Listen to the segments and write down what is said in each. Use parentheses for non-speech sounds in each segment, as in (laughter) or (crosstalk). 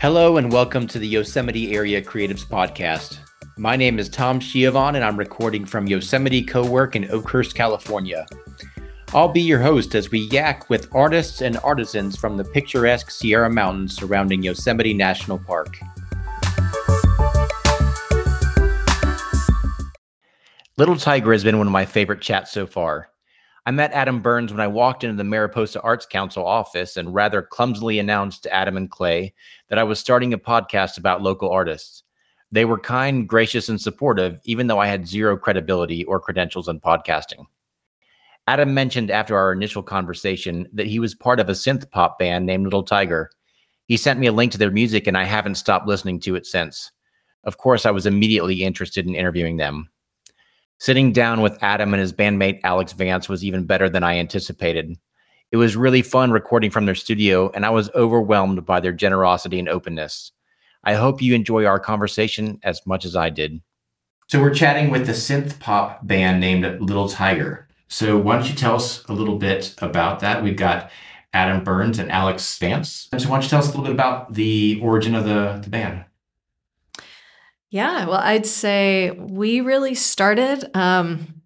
Hello and welcome to the Yosemite Area Creatives Podcast. My name is Tom Schiavon and I'm recording from Yosemite Co-work in Oakhurst, California. I'll be your host as we yak with artists and artisans from the picturesque Sierra Mountains surrounding Yosemite National Park. Little Tiger has been one of my favorite chats so far. I met Adam Burns when I walked into the Mariposa Arts Council office and rather clumsily announced to Adam and Clay that I was starting a podcast about local artists. They were kind, gracious, and supportive, even though I had zero credibility or credentials in podcasting. Adam mentioned after our initial conversation that he was part of a synth pop band named Little Tiger. He sent me a link to their music, and I haven't stopped listening to it since. Of course, I was immediately interested in interviewing them. Sitting down with Adam and his bandmate Alex Vance was even better than I anticipated. It was really fun recording from their studio, and I was overwhelmed by their generosity and openness. I hope you enjoy our conversation as much as I did. So, we're chatting with the synth pop band named Little Tiger. So, why don't you tell us a little bit about that? We've got Adam Burns and Alex Vance. So, why don't you tell us a little bit about the origin of the, the band? Yeah, well, I'd say we really started um,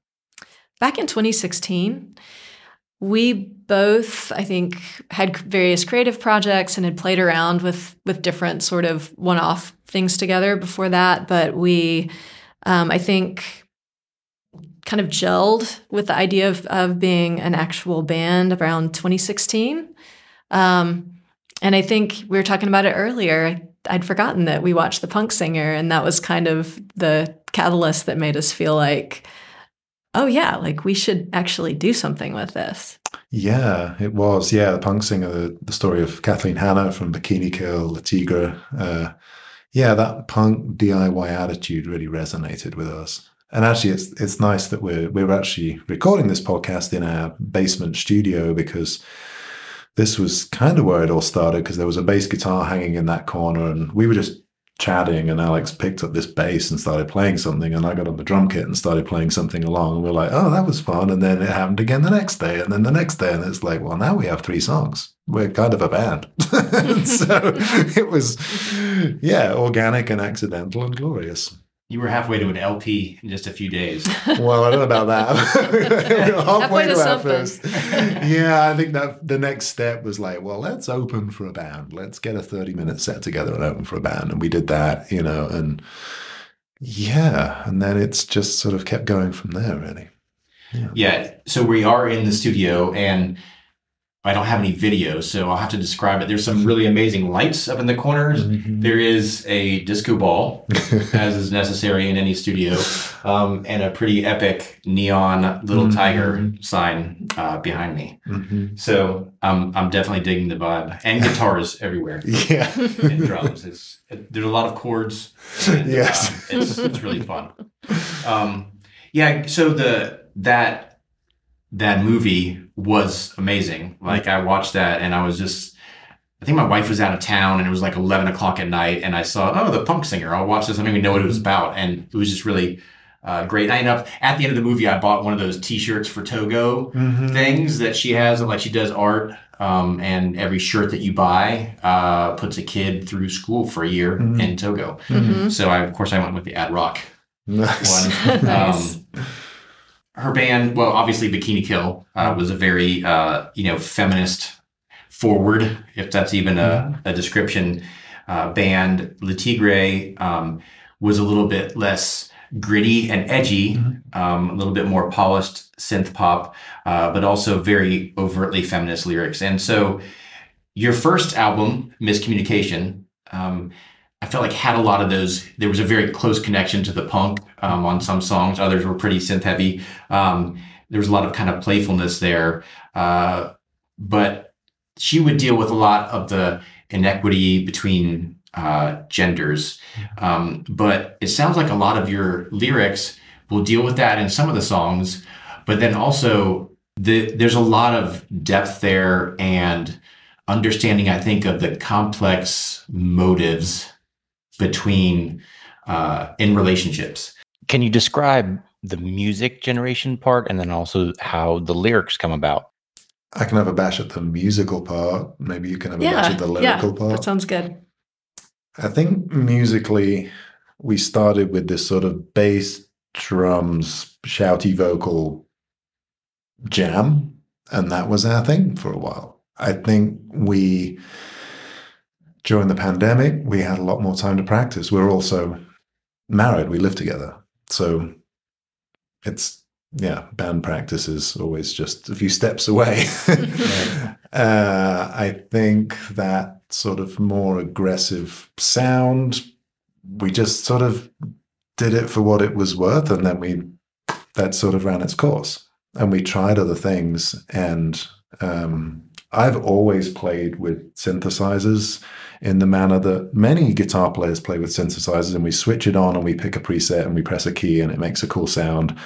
back in 2016. We both, I think, had various creative projects and had played around with with different sort of one-off things together before that. But we, um, I think, kind of gelled with the idea of, of being an actual band around 2016. Um, and I think we were talking about it earlier. I'd forgotten that we watched The Punk Singer, and that was kind of the catalyst that made us feel like, oh, yeah, like we should actually do something with this. Yeah, it was. Yeah, The Punk Singer, the, the story of Kathleen Hanna from Bikini Kill, Le Tigre. Uh, yeah, that punk DIY attitude really resonated with us. And actually, it's it's nice that we're we're actually recording this podcast in our basement studio because this was kind of where it all started because there was a bass guitar hanging in that corner, and we were just chatting. And Alex picked up this bass and started playing something, and I got on the drum kit and started playing something along. And we are like, "Oh, that was fun!" And then it happened again the next day, and then the next day, and it's like, "Well, now we have three songs. We're kind of a band." (laughs) so (laughs) it was, yeah, organic and accidental and glorious. You were halfway to an LP in just a few days. (laughs) well, I don't know about that. (laughs) halfway, halfway to, to our first. yeah, I think that the next step was like, well, let's open for a band. Let's get a 30 minute set together and open for a band. And we did that, you know, and yeah. And then it's just sort of kept going from there, really. Yeah. yeah. So we are in the studio and I don't have any video, so I'll have to describe it. There's some really amazing lights up in the corners. Mm-hmm. There is a disco ball, (laughs) as is necessary in any studio, um, and a pretty epic neon little mm-hmm. tiger sign uh, behind me. Mm-hmm. So um, I'm definitely digging the vibe, and guitars (laughs) everywhere. Yeah, and drums. It's, it, there's a lot of chords. (laughs) And, yes, uh, it's, it's really fun. Um, yeah. So the that that movie was amazing. Like I watched that and I was just, I think my wife was out of town and it was like 11 o'clock at night and I saw, oh, the punk singer. I'll watch this. I don't even know what it was about. And it was just really uh, great. And I ended up at the end of the movie, I bought one of those t-shirts for Togo mm-hmm. things that she has. Like she does art. Um, and every shirt that you buy uh, puts a kid through school for a year mm-hmm. in Togo. Mm-hmm. So I, of course, I went with the Ad-Rock nice. one. (laughs) nice. Um, her band, well, obviously Bikini Kill uh, was a very, uh, you know, feminist forward, if that's even a, mm-hmm. a description, uh, band. Le Tigre um, was a little bit less gritty and edgy, mm-hmm. um, a little bit more polished synth pop, uh, but also very overtly feminist lyrics. And so your first album, Miscommunication, um, I felt like had a lot of those. There was a very close connection to the punk um, on some songs. Others were pretty synth heavy. Um, there was a lot of kind of playfulness there, uh, but she would deal with a lot of the inequity between uh, genders. Um, but it sounds like a lot of your lyrics will deal with that in some of the songs, but then also the, there's a lot of depth there and understanding, I think, of the complex motives between uh, in relationships. Can you describe the music generation part and then also how the lyrics come about? I can have a bash at the musical part. Maybe you can have a yeah, bash at the lyrical yeah, part. That sounds good. I think musically, we started with this sort of bass, drums, shouty vocal jam, and that was our thing for a while. I think we, during the pandemic, we had a lot more time to practice. We're also married, we live together. So it's, yeah, band practice is always just a few steps away. (laughs) uh, I think that sort of more aggressive sound, we just sort of did it for what it was worth. And then we, that sort of ran its course. And we tried other things. And um, I've always played with synthesizers in the manner that many guitar players play with synthesizers. And we switch it on and we pick a preset and we press a key and it makes a cool sound.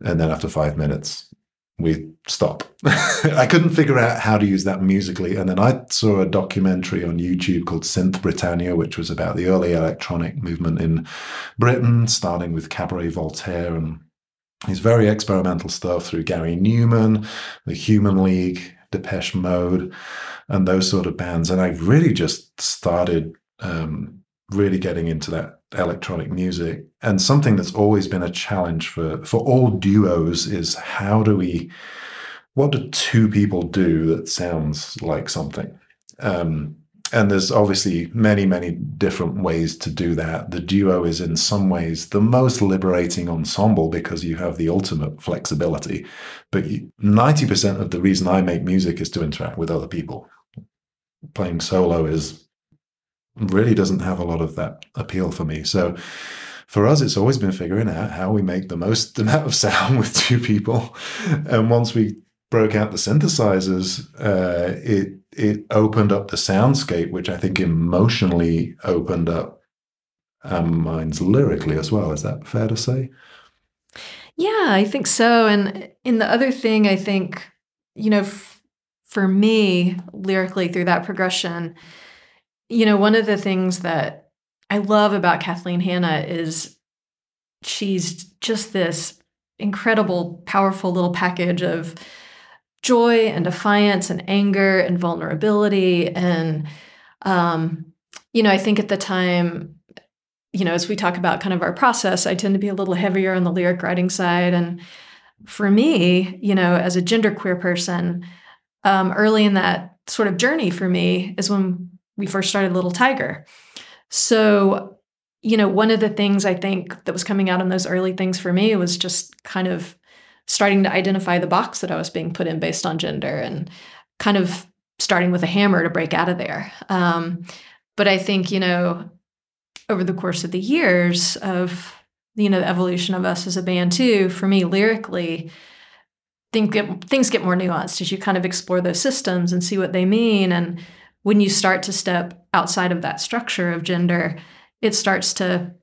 And then after five minutes, we stop. (laughs) I couldn't figure out how to use that musically. And then I saw a documentary on YouTube called Synth Britannia, which was about the early electronic movement in Britain, starting with Cabaret Voltaire and his very experimental stuff through Gary Numan, the Human League, Depeche Mode, and those sort of bands. And I really just started um, really getting into that electronic music. And something that's always been a challenge for for all duos is how do we what do two people do that sounds like something? Um, and there's obviously many, many different ways to do that. The duo is in some ways the most liberating ensemble because you have the ultimate flexibility. But 90% of the reason I make music is to interact with other people. Playing solo is really doesn't have a lot of that appeal for me. So for us, it's always been figuring out how we make the most (laughs) amount of sound with two people. And once we broke out the synthesizers, uh, it it opened up the soundscape, which I think emotionally opened up our minds lyrically as well. Is that fair to say? Yeah, I think so. And in the other thing, I think you know, f- for me, lyrically through that progression, you know, one of the things that I love about Kathleen Hanna is she's just this incredible, powerful little package of joy and defiance and anger and vulnerability. And, um, you know, I think at the time, you know, as we talk about kind of our process, I tend to be a little heavier on the lyric writing side. And for me, you know, as a genderqueer person, um, early in that sort of journey for me is when we first started Little Tiger. So, you know, one of the things I think that was coming out in those early things for me was just kind of starting to identify the box that I was being put in based on gender and kind of starting with a hammer to break out of there. Um, but I think, you know, over the course of the years of, you know, the evolution of us as a band too, for me lyrically, think get, things get more nuanced as you kind of explore those systems and see what they mean. And when you start to step outside of that structure of gender, it starts to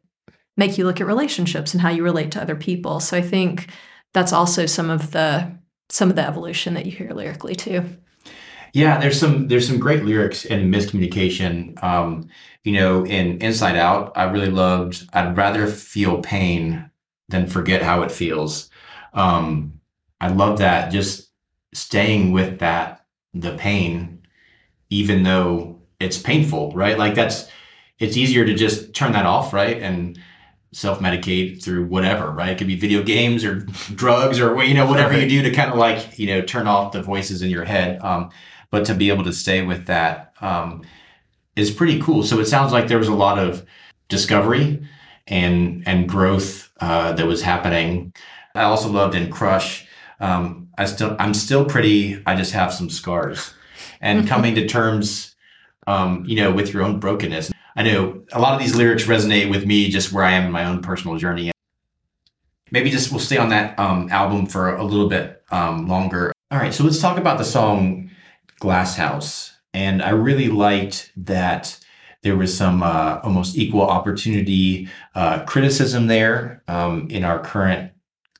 make you look at relationships and how you relate to other people. So I think that's also some of the some of the evolution that you hear lyrically too. Yeah, there's some there's some great lyrics and miscommunication. Um, you know, in Inside Out, I really loved. I'd rather feel pain than forget how it feels. Um, I love that. Just staying with that, the pain even though it's painful, right? Like that's it's easier to just turn that off, right? And self-medicate through whatever, right? It could be video games or drugs or you know whatever you do to kind of like you know turn off the voices in your head. Um, but to be able to stay with that um, is pretty cool. So it sounds like there was a lot of discovery and and growth uh, that was happening. I also loved in Crush. Um, I still I'm still pretty. I just have some scars and coming to terms, um, you know, with your own brokenness. I know a lot of these lyrics resonate with me just where I am in my own personal journey. Maybe just we'll stay on that um, album for a little bit um, longer. All right, so let's talk about the song Glass House. And I really liked that there was some uh, almost equal opportunity uh, criticism there um, in our current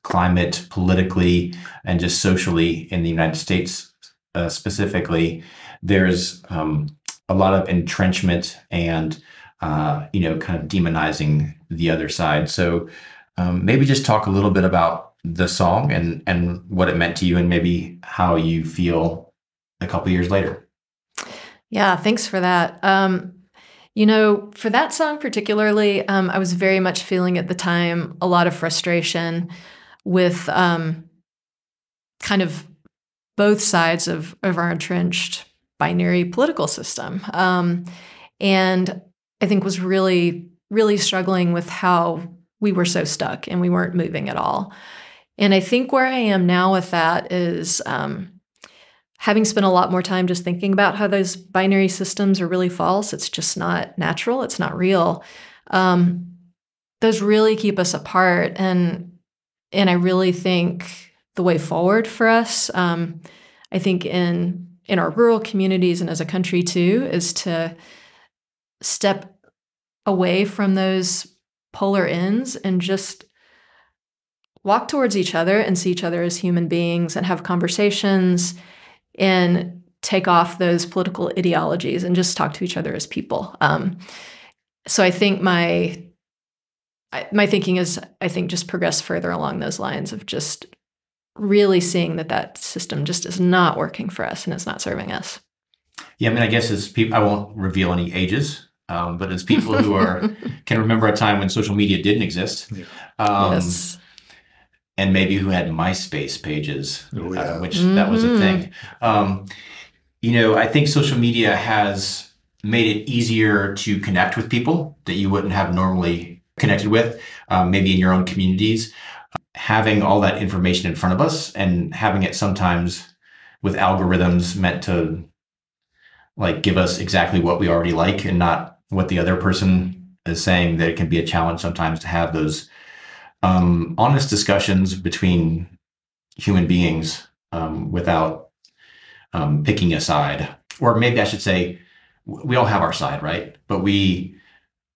climate politically and just socially in the United States uh, specifically, there's um, a lot of entrenchment and uh, you know kind of demonizing the other side. So um, maybe just talk a little bit about the song and and what it meant to you, and maybe how you feel a couple years later. Yeah, thanks for that. Um, You know, for that song particularly, um, I was very much feeling at the time a lot of frustration with um, kind of both sides of, of our entrenched binary political system. Um, and I think was really, really struggling with how we were so stuck and we weren't moving at all. And I think where I am now with that is um, having spent a lot more time just thinking about how those binary systems are really false, it's just not natural, it's not real. Um, those really keep us apart, and and I really think the way forward for us, um, I think in in our rural communities and as a country too, is to step away from those polar ends and just walk towards each other and see each other as human beings and have conversations and take off those political ideologies and just talk to each other as people. Um, so I think my my thinking is I think just progress further along those lines of just really seeing that that system just is not working for us and it's not serving us. Yeah, I mean, I guess as people, I won't reveal any ages, um, but as people who are (laughs) can remember a time when social media didn't exist, yeah. um, yes and maybe who had MySpace pages, oh, uh, yeah. uh, which mm-hmm. that was a mm-hmm. thing. Um, you know, I think social media has made it easier to connect with people that you wouldn't have normally connected with, um, maybe in your own communities. Having all that information in front of us and having it sometimes with algorithms meant to like give us exactly what we already like and not what the other person is saying that it can be a challenge sometimes to have those um, honest discussions between human beings um, without um, picking a side. Or maybe I should say, we all have our side, right? But we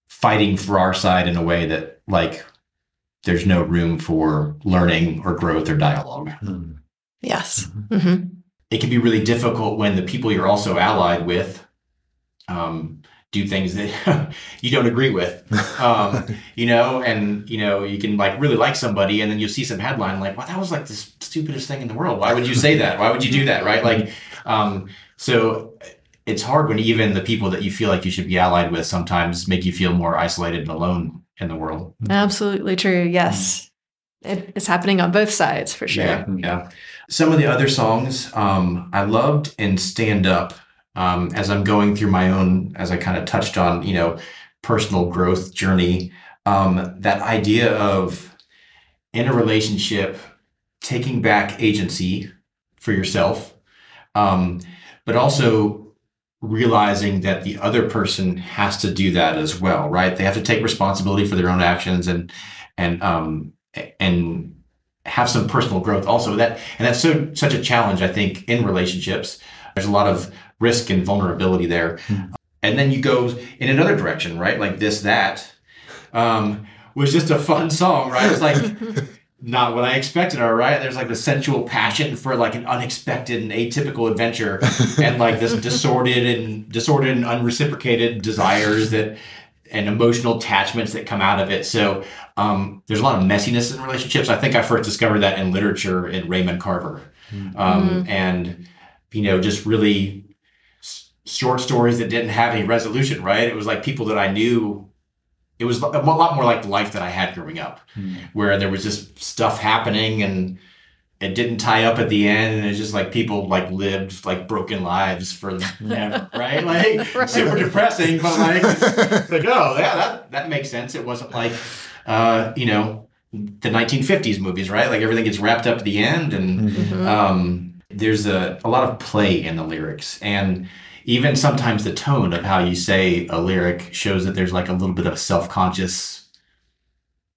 fighting for our side in a way that, like, there's no room for learning or growth or dialogue. Mm-hmm. Yes. Mm-hmm. mm-hmm. It can be really difficult when the people you're also allied with um, do things that (laughs) you don't agree with um, (laughs) you know and you know you can like really like somebody and then you see some headline like well that was like the stupidest thing in the world why would you say that why would you do that right like um, so it's hard when even the people that you feel like you should be allied with sometimes make you feel more isolated and alone in the world. Absolutely true yes. It's happening on both sides for sure. Yeah, yeah. some of the other songs um, i loved and stand up um, as I'm going through my own, as I kind of touched on, you know, personal growth journey, um, that idea of in a relationship, taking back agency for yourself, um, but also realizing that the other person has to do that as well, right? They have to take responsibility for their own actions and and um, and have some personal growth also. That and that's so such a challenge, I think, in relationships. There's a lot of risk and vulnerability there. Mm-hmm. And then you go in another direction, right? Like this, that um, was just a fun song, right? It's like (laughs) not what I expected. All right, there's like the sensual passion for like an unexpected and atypical adventure, (laughs) and like this disordered and disordered and unreciprocated desires that and emotional attachments that come out of it. So um, there's a lot of messiness in relationships. I think I first discovered that in literature in Raymond Carver, mm-hmm. um, mm-hmm. and you know, just really short stories that didn't have any resolution, right? It was like people that I knew. It was a lot more like the life that I had growing up, mm. where there was just stuff happening and it didn't tie up at the end, and it's just like people like lived like broken lives for (laughs) never, right? Like (laughs) right. super depressing, but like, (laughs) like oh yeah, that that makes sense. It wasn't like uh, you know the 1950s movies, right? Like everything gets wrapped up at the end, and mm-hmm. um, there's a, a lot of play in the lyrics, and even sometimes the tone of how you say a lyric shows that there's like a little bit of a self-conscious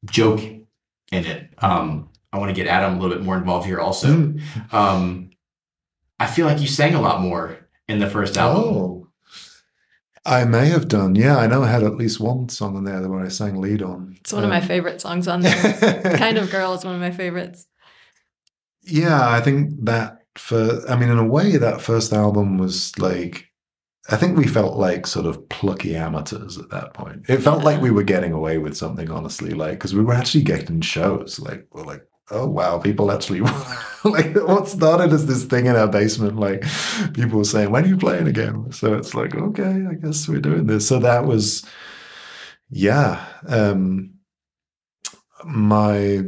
joke in it. Um, I want to get Adam a little bit more involved here also. Mm. Um, I feel like you sang a lot more in the first album. Oh, I may have done. Yeah, I know I had at least one song on there where I sang lead on. It's one um, of my um, favorite songs on there. (laughs) kind of Girl is one of my favorites. Yeah, I think that for, I mean, in a way, that first album was like I think we felt like sort of plucky amateurs at that point. It felt yeah. like we were getting away with something, honestly, like because we were actually getting shows. Like we're like oh wow, people actually (laughs) like what started as this thing in our basement, like people were saying, when are you playing again? So it's like, okay, I guess we're doing this. So that was, yeah, um, my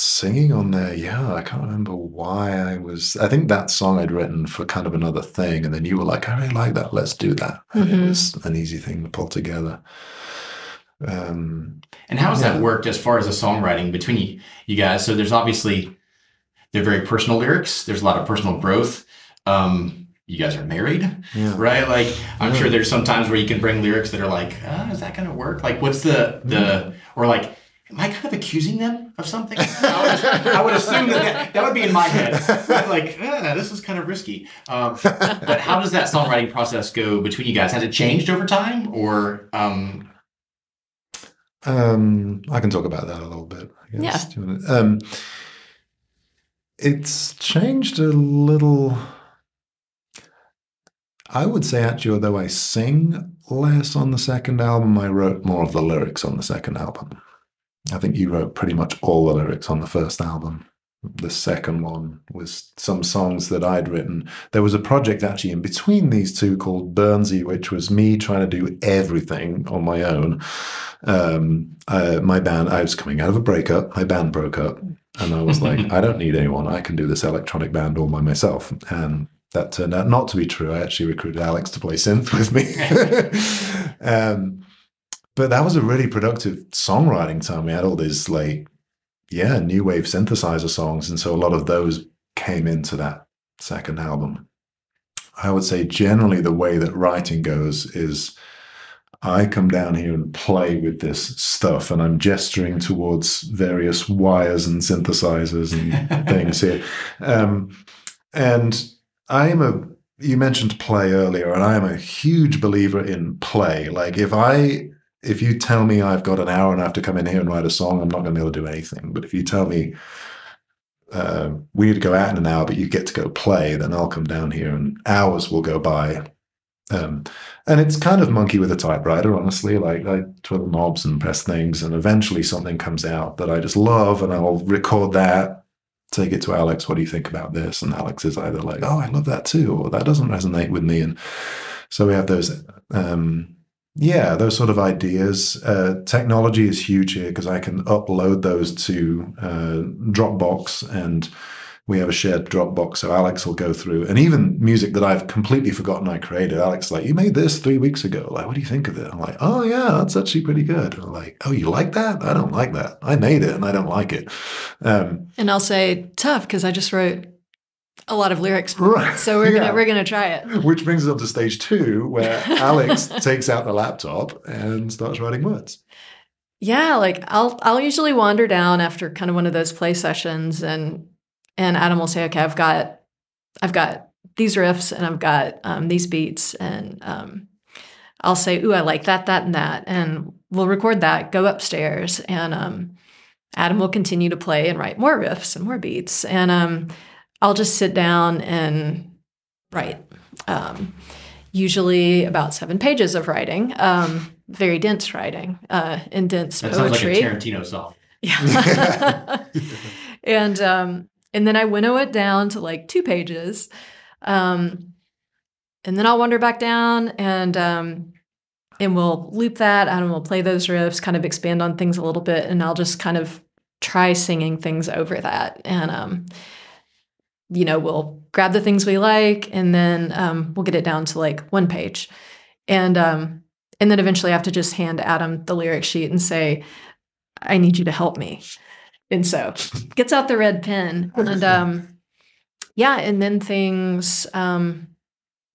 singing on there. Yeah, I can't remember why I was. I think that song I'd written for kind of another thing, and then you were like, I really like that. Let's do that. And Mhm. it was an easy thing to pull together. Um, And how has Yeah. that worked as far as the songwriting between you, you guys? So there's obviously they're very personal lyrics. There's a lot of personal growth. Um, you guys are married, yeah. right? Like I'm Yeah. sure there's some times where you can bring lyrics that are like, ah, is that going to work? Like, what's the the or like, am I kind of accusing them of something? (laughs) I would, I would assume that, that that would be in my head. Right? Like, ah, this is kind of risky. Um, but how does that songwriting process go between you guys? Has it changed over time, or um, Um, I can talk about that a little bit. I guess. Do Um, it's changed a little. I would say actually, although I sing less on the second album, I wrote more of the lyrics on the second album. I think you wrote pretty much all the lyrics on the first album. The second one was some songs that I'd written. There was a project actually in between these two called Burnsy, which was me trying to do everything on my own. Um, uh, my band, I was coming out of a breakup. My band broke up, and I was (laughs) like, I don't need anyone. I can do this electronic band all by myself. And that turned out not to be true. I actually recruited Alex to play synth with me. (laughs) um, but that was a really productive songwriting time. We had all these like, yeah, new wave synthesizer songs, and so a lot of those came into that second album. I would say generally the way that writing goes is I come down here and play with this stuff, and I'm gesturing towards various wires and synthesizers and (laughs) things here. Um, and I am a you mentioned play earlier, and I am a huge believer in play. Like if I if you tell me I've got an hour and I have to come in here and write a song, I'm not going to be able to do anything. But if you tell me uh, we need to go out in an hour, but you get to go play, then I'll come down here and hours will go by. Um, and it's kind of monkey with a typewriter, honestly. Like I twiddle knobs and press things, and eventually something comes out that I just love, and I'll record that, take it to Alex. What do you think about this? And Alex is either like, "Oh, I love that too," or "That doesn't resonate with me." And so we have those, um, yeah, those sort of ideas. Uh, technology is huge here because I can upload those to uh, Dropbox and we have a shared Dropbox. So Alex will go through, and even music that I've completely forgotten I created. Alex like, you made this three weeks ago. Like, what do you think of it? I'm like, oh yeah, that's actually pretty good. I'm like, oh, you like that? I don't like that. I made it and I don't like it. Um, And I'll say tough because I just wrote a lot of lyrics. for. Right, So we're (laughs) yeah. gonna we're gonna try it. which brings us up to stage two, where (laughs) Alex takes out the laptop and starts writing words. Yeah, like I'll I'll usually wander down after kind of one of those play sessions and and Adam will say, okay, I've got I've got these riffs and I've got um, these beats and um, I'll say, ooh, I like that, that, and that, and we'll record that, go upstairs, and um, Adam will continue to play and write more riffs and more beats, and um, I'll just sit down and write. Um, usually about seven pages of writing, um, very dense writing, uh, and dense that sounds like a Tarantino song. Yeah. (laughs) and um and then I winnow it down to like two pages. Um and then I'll wander back down and um and we'll loop that and we'll play those riffs, kind of expand on things a little bit, and I'll just kind of try singing things over that. And um you know, we'll grab the things we like and then um we'll get it down to like one page. And um and then eventually I have to just hand Adam the lyric sheet and say, I need you to help me. And so gets out the red pen and um yeah, and then things um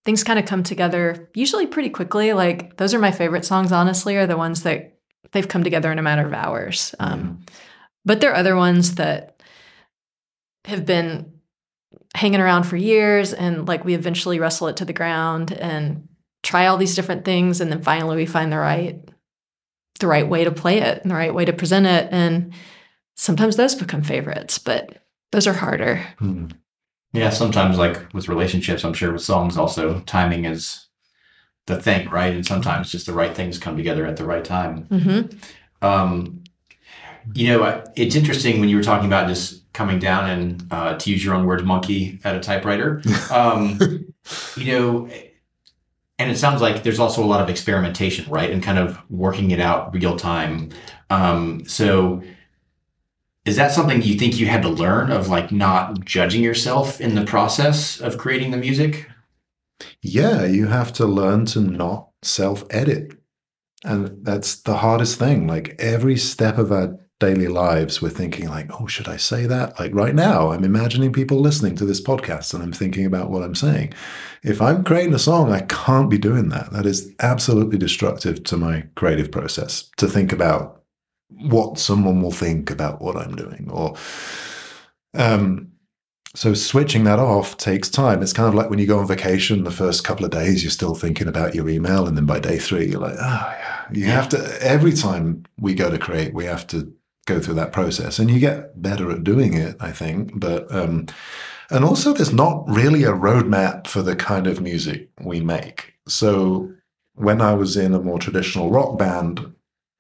things kind of come together usually pretty quickly. Like those are my favorite songs, honestly, are the ones that they've come together in a matter of hours. Um but there are other ones that have been hanging around for years and like we eventually wrestle it to the ground and try all these different things and then finally we find the right the right way to play it and the right way to present it. And sometimes those become favorites, but those are harder. Hmm. Yeah, sometimes like with relationships, I'm sure with songs also, timing is the thing, right? And sometimes just the right things come together at the right time. Mm-hmm. Um, you know, it's interesting when you were talking about just coming down and uh, to use your own words, monkey at a typewriter. Um, (laughs) you know, and it sounds like there's also a lot of experimentation, right, and kind of working it out real time. Um, so, is that something you think you had to learn of, like not judging yourself in the process of creating the music? Yeah, you have to learn to not self edit. And that's the hardest thing. Like every step of our daily lives, we're thinking, like, oh, should I say that? Like right now, I'm imagining people listening to this podcast and I'm thinking about what I'm saying. If I'm creating a song, I can't be doing that. That is absolutely destructive to my creative process to think about what someone will think about what I'm doing or um so switching that off takes time. It's kind of like when you go on vacation, the first couple of days, you're still thinking about your email. And then by day three, you're like, oh, yeah. You yeah. have to, every time we go to create, we have to go through that process. And you get better at doing it, I think. But, um, and also there's not really a roadmap for the kind of music we make. So when I was in a more traditional rock band,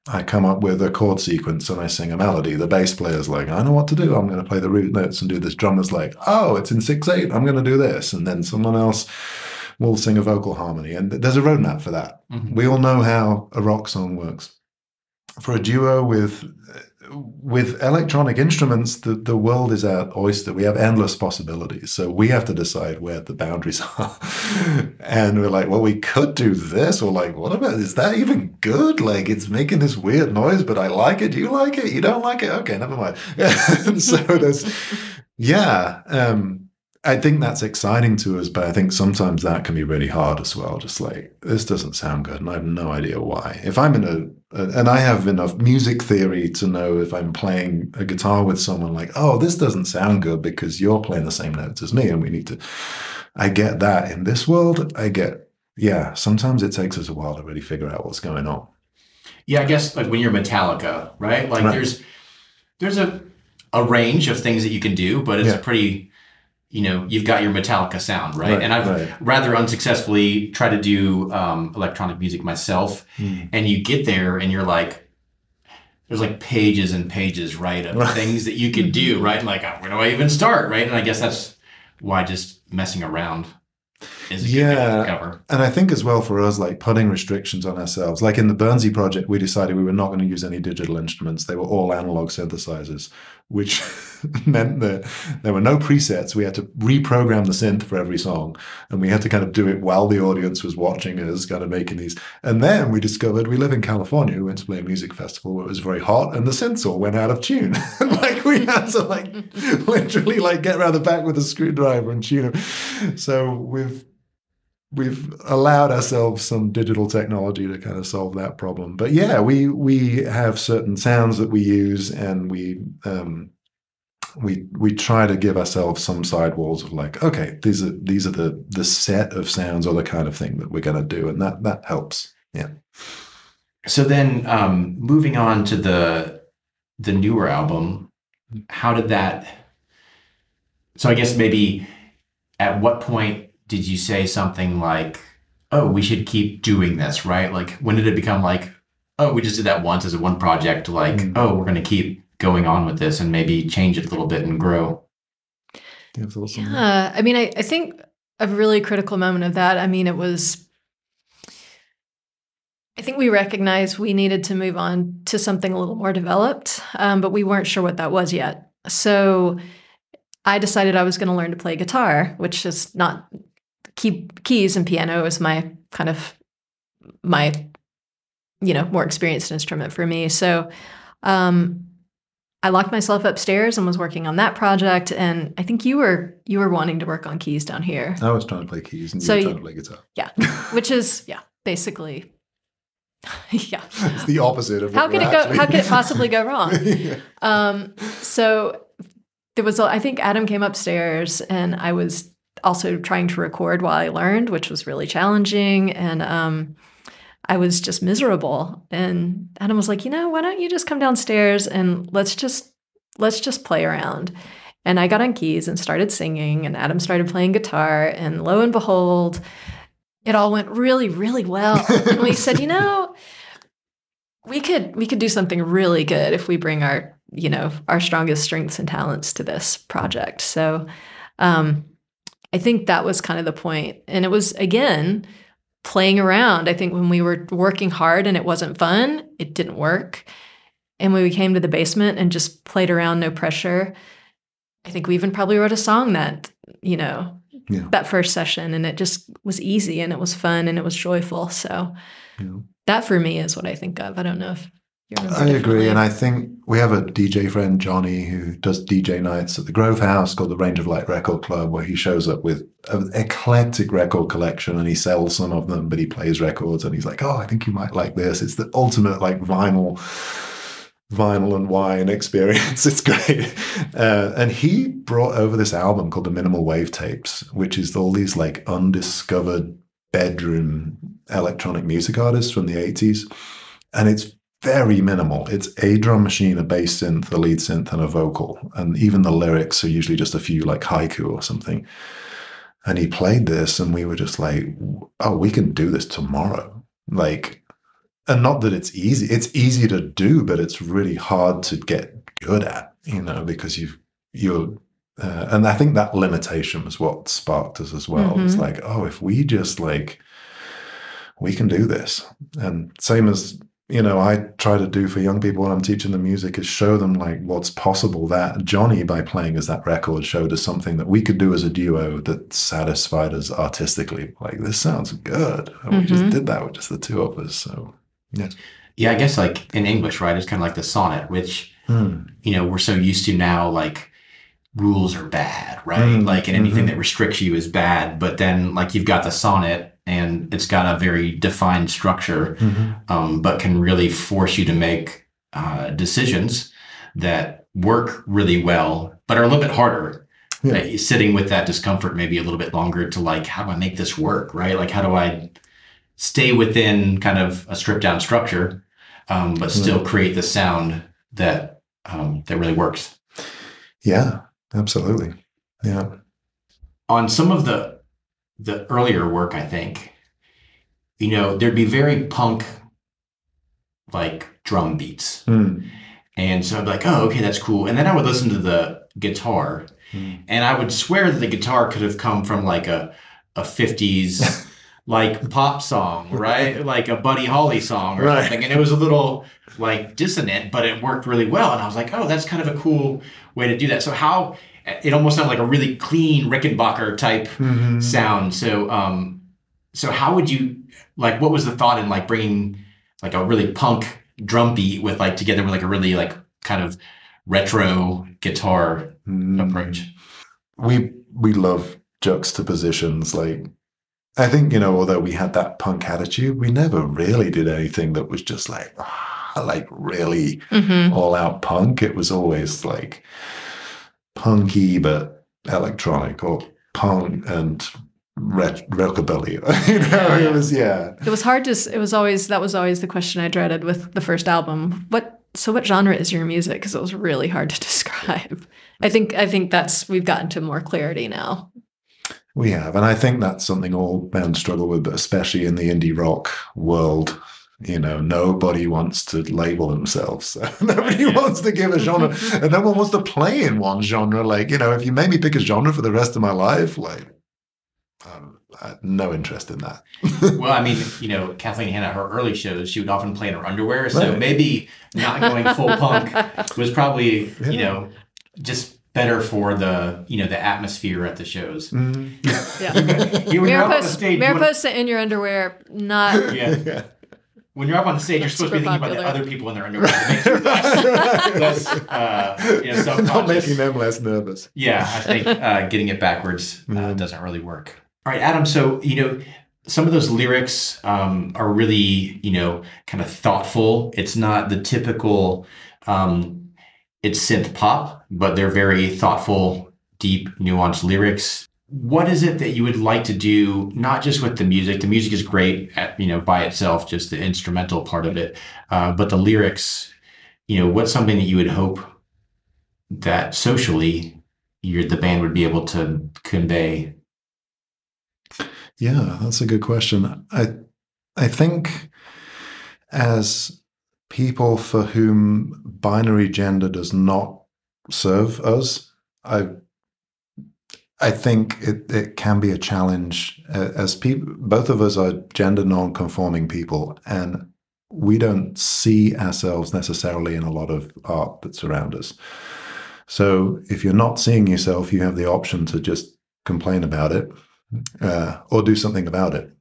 I come up with a chord sequence and I sing a melody. The bass player's like, I know what to do. I'm going to play the root notes and do this. Drummer's like, oh, it's in 6 8. I'm going to do this. And then someone else will sing a vocal harmony. And there's a roadmap for that. Mm-hmm. We all know how a rock song works. For a duo with with electronic instruments, the, the world is our oyster. We have endless possibilities. So we have to decide where the boundaries (laughs) are. and we're like, well, we could do this. Or like, what about, is that even good? Like, it's making this weird noise, but I like it. Do you like it? You don't like it? Okay, never mind. (laughs) so there's, yeah. Um, I think that's exciting to us, but I think sometimes that can be really hard as well. Just like this doesn't sound good, and I have no idea why. If I'm in a, a, and I have enough music theory to know if I'm playing a guitar with someone, like, oh, this doesn't sound good because you're playing the same notes as me, and we need to. I get that in this world. I get, yeah. Sometimes it takes us a while to really figure out what's going on. Yeah, I guess like when you're Metallica, right? Like right. there's there's a a range of things that you can do, but it's yeah. a pretty you know you've got your Metallica sound, right? right and I've right. rather unsuccessfully tried to do um, electronic music myself, mm. and you get there and you're like, there's like pages and pages, right, of right. (laughs) things that you can do, right? Like, where do I even start, right? And I guess that's why just messing around yeah, and I think as well for us, like putting restrictions on ourselves. Like in the Burnsy project, we decided we were not going to use any digital instruments; they were all analog synthesizers, which (laughs) meant that there were no presets. We had to reprogram the synth for every song, and we had to kind of do it while the audience was watching us, kind of making these. And then we discovered we live in California. We went to play a music festival where it was very hot, and the synths all went out of tune. (laughs) we (laughs) had to like (laughs) literally like get around the back with a screwdriver and tune them. So we've we've allowed ourselves some digital technology to kind of solve that problem. But yeah, we we have certain sounds that we use, and we um, we we try to give ourselves some sidewalls of like, okay, these are these are the the set of sounds or the kind of thing that we're going to do, and that that helps. Yeah. So then, um, moving on to the the newer album, how did that? So I guess maybe at what point did you say something like, "Oh, we should keep doing this"? Right? Like, when did it become like, "Oh, we just did that once as a one project"? Like, mm-hmm. "Oh, we're going to keep going on with this and maybe change it a little bit and grow." Yeah, I mean, I, I think a really critical moment of that. I mean, it was. I think we recognized we needed to move on to something a little more developed, um, but we weren't sure what that was yet. So I decided I was going to learn to play guitar, which is not key, keys and piano is my kind of my you know more experienced instrument for me. So um, I locked myself upstairs and was working on that project. And I think you were you were wanting to work on keys down here. I was trying to play keys and you were trying to play guitar. Yeah, which is yeah basically (laughs) yeah. It's the opposite of how could it go? How could it possibly go (laughs) wrong? yeah. um, so there was, a, I think Adam came upstairs, and I was also trying to record while I learned, which was really challenging. And um, I was just miserable. And Adam was like, you know, why don't you just come downstairs and let's just let's just play around. And I got on keys and started singing, and Adam started playing guitar. And lo and behold, it all went really, really well. and we said, you know, we could we could do something really good if we bring our you know our strongest strengths and talents to this project. So um, I think that was kind of the point, and it was again playing around. I think when we were working hard and it wasn't fun, it didn't work. And when we came to the basement and just played around, no pressure, I think we even probably wrote a song that, you know, yeah. that first session. And it just was easy and it was fun and it was joyful. So yeah. that for me is what I think of. I don't know if you're. I agree, and I think we have a DJ friend Johnny who does DJ nights at the Grove House called the Range of Light Record Club, where he shows up with an eclectic record collection and he sells some of them, but he plays records and he's like, "Oh, I think you might like this." It's the ultimate like vinyl, vinyl and wine experience. (laughs) It's great, uh, and he brought over this album called the Minimal Wave Tapes, which is all these like undiscovered bedroom electronic music artists from the 80s and it's very minimal. It's a drum machine, a bass synth, a lead synth, and a vocal. And even the lyrics are usually just a few like haiku or something. And he played this, and we were just like, oh, we can do this tomorrow. Like, and not that it's easy, it's easy to do, but it's really hard to get good at, you know, because you've, you're, uh, and I think that limitation was what sparked us as well. Mm-hmm. It's like, oh, if we just like, we can do this. And same as you know i try to do for young people when i'm teaching them music is show them like what's possible that johnny by playing as that record showed us something that we could do as a duo that satisfied us artistically like this sounds good and mm-hmm. we just mm-hmm. did that with just the two of us so yeah yeah i guess like in english right it's kind of like the sonnet which mm. you know we're so used to now like rules are bad right mm. like and anything mm-hmm. that restricts you is bad but then like you've got the sonnet and it's got a very defined structure, mm-hmm. um, but can really force you to make uh, decisions that work really well, but are a little bit harder. Yeah. Sitting with that discomfort maybe a little bit longer to like, how do I make this work? Right? Like, how do I stay within kind of a stripped down structure, um, but still create the sound that um, that really works? Yeah, absolutely. Yeah. On some of the the earlier work, I think, you know, there'd be very punk like drum beats. Mm. And so I'd be like, oh, okay, that's cool. And then I would listen to the guitar mm. and I would swear that the guitar could have come from like a, a 50s (laughs) like pop song, right? like a Buddy Holly song or right. something. And it was a little like dissonant, but it worked really well. And I was like, oh, that's kind of a cool way to do that. So how it almost sounded like a really clean Rickenbacker type mm-hmm. sound. So, um, so how would you like? What was the thought in like bringing like a really punk drum beat with like together with like a really like kind of retro guitar mm. approach? We we love juxtapositions. Like I think you know, although we had that punk attitude, we never really did anything that was just like like really mm-hmm. all out punk. It was always like punky but electronic or punk and rockabilly. (laughs) you know, it was yeah. It was hard to. It was always that was always the question I dreaded with the first album. What so what genre is your music? Because it was really hard to (laughs) describe. I think I think that's we've gotten to more clarity now. We have, and I think that's something all bands struggle with, but especially in the indie rock world. You know nobody wants to label themselves. (laughs) Nobody wants to give a genre (laughs) and no one wants to play in one genre. Like you know if you made me pick a genre for the rest of my life like um, no interest in that. (laughs) Well i mean you know kathleen hanna her early shows she would often play in her underwear so right. maybe not going full punk was probably yeah. you know just better for the you know the atmosphere at the shows. Mm-hmm. Yeah, (laughs) you, you, Mariposa, Mariposa in your underwear, not yeah. (laughs) yeah when you're up on the stage, you're supposed to be thinking popular. about the other people in their underwear to make sure less, uh, you know, Not making them less nervous. Yeah, I think uh, (laughs) getting it backwards uh, mm. doesn't really work. All right, Adam. So you know, some of those lyrics um, are really you know kind of thoughtful. It's not the typical. Um, it's synth pop, but they're very thoughtful, deep, nuanced lyrics. What is it that you would like to do not just with the music? The music is great at, you know by itself just the instrumental part of it uh, but the lyrics you know what's something that you would hope that socially you the band would be able to convey? Yeah that's a good question. I i think as people for whom binary gender does not serve us. I I think it, it can be a challenge uh, as people. Both of us are gender non-conforming people, and we don't see ourselves necessarily in a lot of art that's around us. So if you're not seeing yourself, you have the option to just complain about it uh, or do something about it.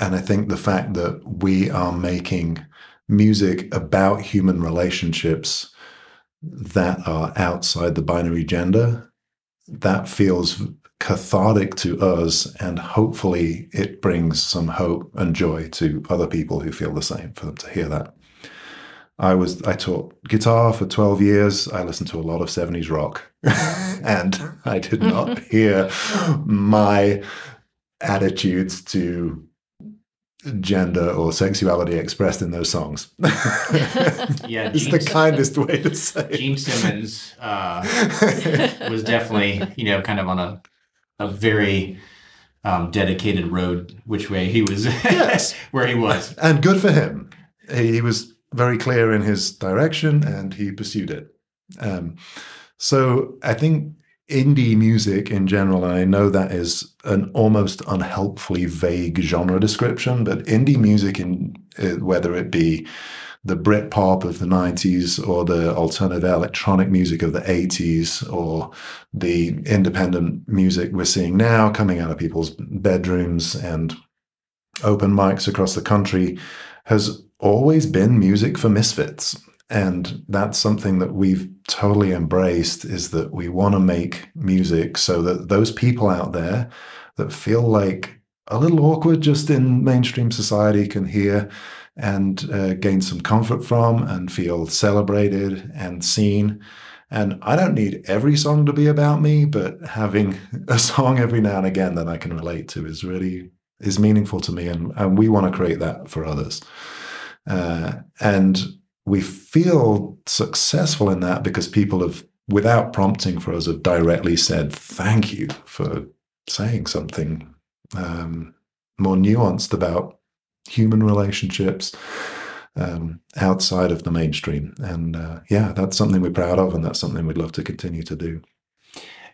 And I think the fact that we are making music about human relationships that are outside the binary gender, that feels cathartic to us. And hopefully it brings some hope and joy to other people who feel the same for them to hear that. I was I taught guitar for 12 years. I listened to a lot of 70s rock (laughs) and I did not (laughs) hear my attitudes to gender or sexuality expressed in those songs. (laughs) yeah, (laughs) it's the kindest way to say. it. Gene Simmons uh, was definitely, you know, kind of on a a very um, dedicated road which way he was, Yes. (laughs) where he was. and good for him. He, he was very clear in his direction and he pursued it. Um, so I think indie music in general, and I know that is an almost unhelpfully vague genre description, but indie music, in uh, whether it be the Britpop of the 90s or the alternative electronic music of the 80s or the independent music we're seeing now coming out of people's bedrooms and open mics across the country has always been music for misfits and that's something that we've totally embraced is that we want to make music so that those people out there that feel like a little awkward just in mainstream society can hear and uh, gain some comfort from and feel celebrated and seen and I don't need every song to be about me, but having (laughs) a song every now and again that I can relate to is really is meaningful to me, and, and we want to create that for others. Uh, and we feel successful in that because people have, without prompting for us, have directly said thank you for saying something um, more nuanced about human relationships um, outside of the mainstream. And uh, yeah, that's something we're proud of, and that's something we'd love to continue to do.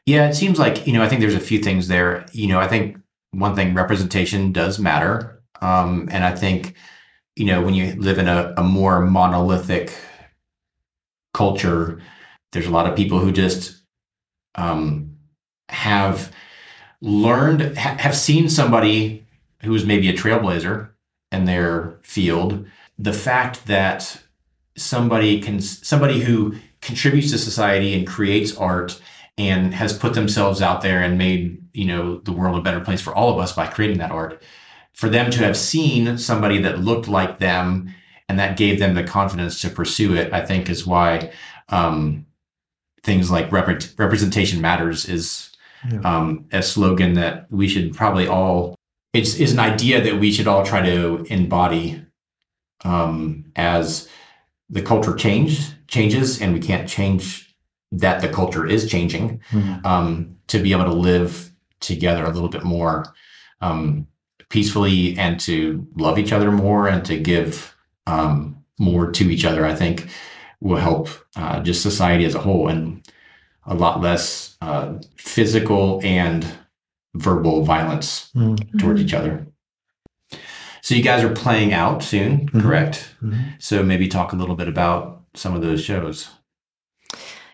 Yeah, it seems like, you know, I think there's a few things there. You know, I think one thing, representation does matter. Um, and I think, you know, when you live in a, a more monolithic culture, there's a lot of people who just um, have learned, ha- have seen somebody who's maybe a trailblazer in their field. The fact that somebody can, somebody who contributes to society and creates art and has put themselves out there and made you know the world a better place for all of us by creating that art for them to have seen somebody that looked like them and that gave them the confidence to pursue it i think is why um, things like rep- representation matters is Yeah. um, a slogan that we should probably all it's is an idea that we should all try to embody um, as the culture change changes and we can't change that the culture is changing Mm. um, to be able to live together a little bit more um, peacefully and to love each other more and to give um, more to each other, I think will help uh, just society as a whole and a lot less uh, physical and verbal violence Mm. towards each other. So you guys are playing out soon, Mhm. correct? Mhm. So maybe talk a little bit about some of those shows.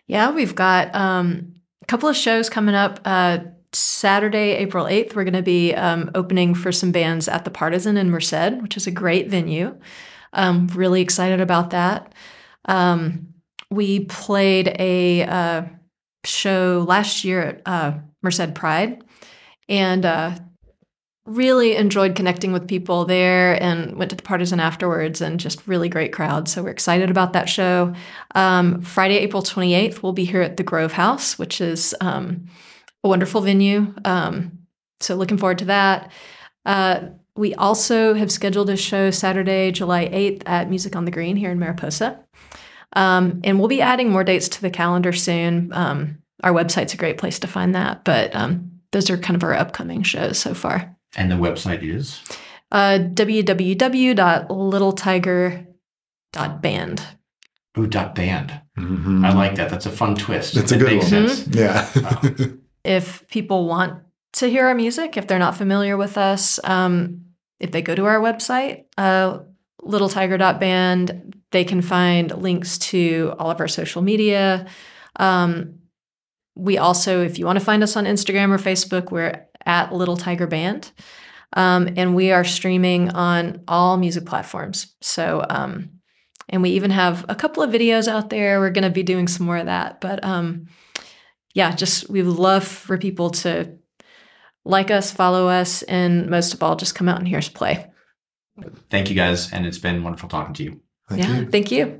Yeah, we've got um, a couple of shows coming up. Uh, Saturday, April 8th, we're going to be um, opening for some bands at the Partisan in Merced, which is a great venue. Um, really excited about that. Um, we played a uh, show last year at uh, Merced Pride and uh, really enjoyed connecting with people there and went to the Partisan afterwards and just really great crowd. So we're excited about that show. Um, Friday, April 28th, we'll be here at the Grove House, which is um, a wonderful venue. Um, so looking forward to that. Uh, we also have scheduled a show Saturday, July 8th at Music on the Green here in Mariposa. Um, and we'll be adding more dates to the calendar soon. Um, our website's a great place to find that, but um, those are kind of our upcoming shows so far. And the website is Uh, www.littletiger dot band. Ooh, dot band. Mhm. I like that. That's a fun twist. It's a That good makes one. sense. Yeah. Wow. (laughs) If people want to hear our music, if they're not familiar with us, um, if they go to our website, uh, littletiger.band, they can find links to all of our social media. Um, we also, if you want to find us on Instagram or Facebook, we're at Little Tiger Band. Um, and we are streaming on all music platforms. So, um, and we even have a couple of videos out there. We're going to be doing some more of that. But um, yeah, just we would love for people to like us, follow us, and most of all, just come out and hear us play. Thank you guys, and it's been wonderful talking to you. Thank yeah, you. thank you.